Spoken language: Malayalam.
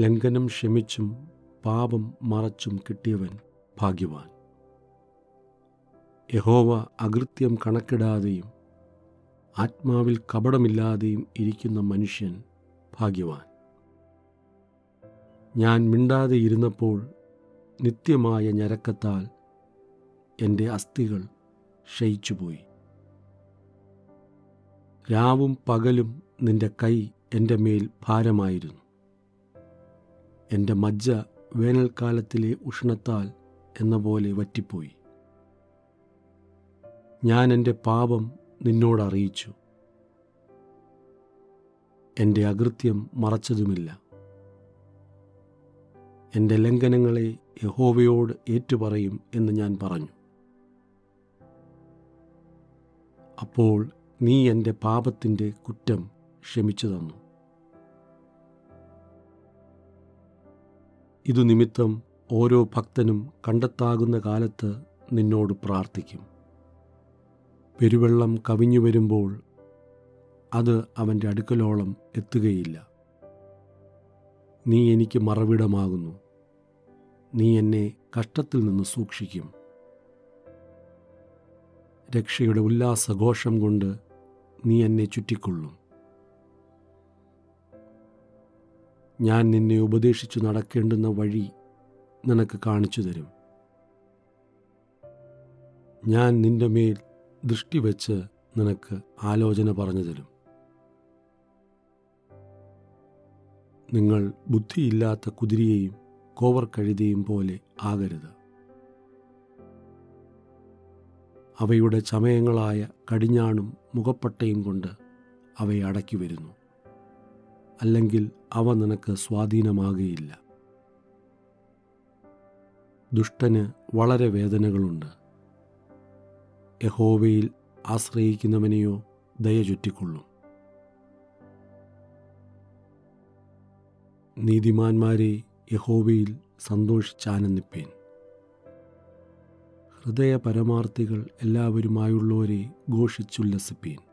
ലംഘനം ക്ഷമിച്ചും പാപം മറച്ചും കിട്ടിയവൻ ഭാഗ്യവാൻ. യഹോവ അകൃത്യം കണക്കിടാതെയും ആത്മാവിൽ കപടമില്ലാതെയും ഇരിക്കുന്ന മനുഷ്യൻ ഭാഗ്യവാൻ. ഞാൻ മിണ്ടാതെ ഇരുന്നപ്പോൾ നിത്യമായ ഞരക്കത്താൽ എന്റെ അസ്ഥികൾ ക്ഷയിച്ചുപോയി. രാവും പകലും നിന്റെ കൈ എന്റെ മേൽ ഭാരമായിരുന്നു. എന്റെ മജ്ജ വേനൽക്കാലത്തിലെ ഉഷ്ണത്താൽ എന്ന പോലെ വറ്റിപ്പോയി. ഞാൻ എന്റെ പാപം നിന്നോടറിയിച്ചു. എന്റെ അകൃത്യം മറച്ചതുമില്ല. എന്റെ ലംഘനങ്ങളെ യഹോവയോട് ഏറ്റുപറയും എന്ന് ഞാൻ പറഞ്ഞു. അപ്പോൾ നീ എന്റെ പാപത്തിന്റെ കുറ്റം ക്ഷമിച്ചു തന്നു. ഇതു നിമിത്തം ഓരോ ഭക്തനും കണ്ടെത്താകുന്ന കാലത്ത് നിന്നോട് പ്രാർത്ഥിക്കും. പെരുവെള്ളം കവിഞ്ഞു വരുമ്പോൾ അത് അവന്റെ അടുക്കലോളം എത്തുകയില്ല. നീ എനിക്ക് മറവിടമാകുന്നു. നീ എന്നെ കഷ്ടത്തിൽ നിന്ന് സൂക്ഷിക്കും. രക്ഷയുടെ ഉല്ലാസഘോഷം കൊണ്ട് നീ എന്നെ ചുറ്റിക്കൊള്ളും. ഞാൻ നിന്നെ ഉപദേശിച്ചു നടക്കേണ്ടുന്ന വഴി നിനക്ക് കാണിച്ചു തരും. ഞാൻ നിന്റെ മേൽ ദൃഷ്ടി വെച്ച് നിനക്ക് ആലോചന പറഞ്ഞു തരും. നിങ്ങൾ ബുദ്ധിയില്ലാത്ത കുതിരയെയും കോവർ കഴുതയും പോലെ ആകരുത്. അവയുടെ ചമയങ്ങളായ കടിഞ്ഞാണും മുഖപ്പട്ടയും കൊണ്ട് അവയെ അടക്കി വരുന്നു. അല്ലെങ്കിൽ അവ നിനക്ക് സ്വാധീനമാകുകയില്ല. ദുഷ്ടന് വളരെ വേദനകളുണ്ട്. യഹോവയിൽ ആശ്രയിക്കുന്നവനെയോ ദയ ചുറ്റിക്കൊള്ളും. നീതിമാന്മാരെ യഹോവയിൽ സന്തോഷിച്ചാനന്ദിപ്പേൻ ഹൃദയ പരമാർത്ഥികൾ എല്ലാവരുമായുള്ളവരെ ഘോഷിച്ചുല്ലസിപ്പീൻ.